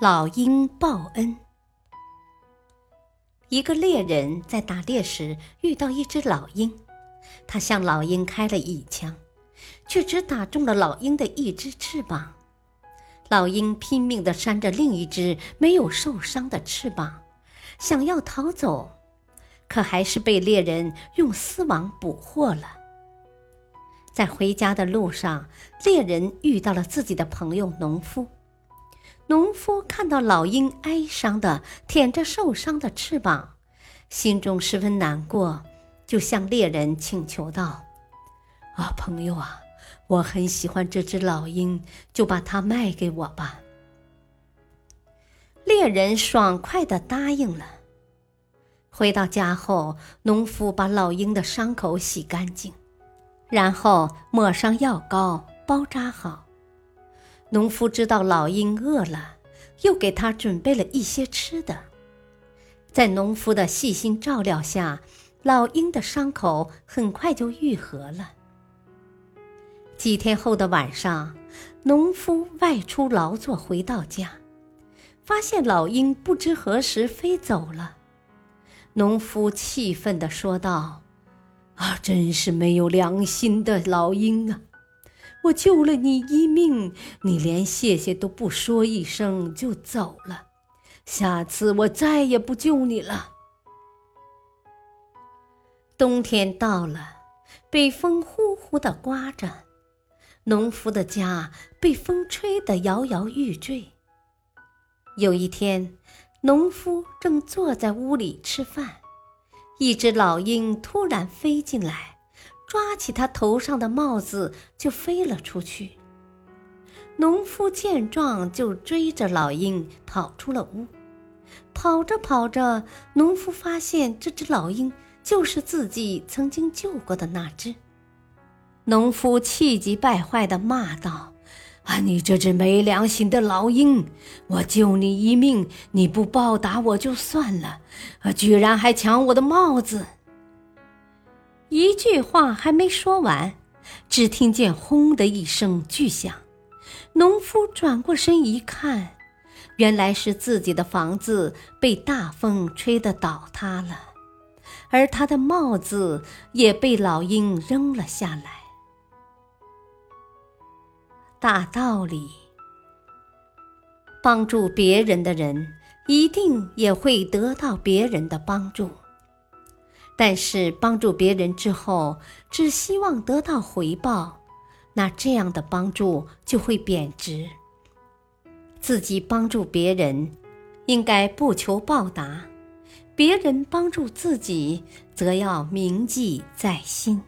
老鹰报恩。一个猎人在打猎时遇到一只老鹰，他向老鹰开了一枪，却只打中了老鹰的一只翅膀。老鹰拼命地扇着另一只没有受伤的翅膀，想要逃走，可还是被猎人用丝网捕获了。在回家的路上，猎人遇到了自己的朋友农夫。农夫看到老鹰哀伤的舔着受伤的翅膀，心中十分难过，就向猎人请求道：“啊，朋友啊，我很喜欢这只老鹰，就把它卖给我吧。”猎人爽快的答应了。回到家后，农夫把老鹰的伤口洗干净，然后抹上药膏，包扎好。农夫知道老鹰饿了，又给他准备了一些吃的。在农夫的细心照料下，老鹰的伤口很快就愈合了。几天后的晚上，农夫外出劳作回到家，发现老鹰不知何时飞走了。农夫气愤地说道：“啊，真是没有良心的老鹰啊！”我救了你一命，你连谢谢都不说一声就走了。下次我再也不救你了。冬天到了，北风呼呼的刮着，农夫的家被风吹得摇摇欲坠。有一天，农夫正坐在屋里吃饭，一只老鹰突然飞进来。抓起他头上的帽子就飞了出去。农夫见状，就追着老鹰跑出了屋。跑着跑着，农夫发现这只老鹰就是自己曾经救过的那只。农夫气急败坏地骂道：“啊，你这只没良心的老鹰！我救你一命，你不报答我就算了，啊，居然还抢我的帽子！”一句话还没说完，只听见“轰”的一声巨响。农夫转过身一看，原来是自己的房子被大风吹得倒塌了，而他的帽子也被老鹰扔了下来。大道理：帮助别人的人，一定也会得到别人的帮助。但是帮助别人之后，只希望得到回报，那这样的帮助就会贬值。自己帮助别人，应该不求报答；别人帮助自己，则要铭记在心。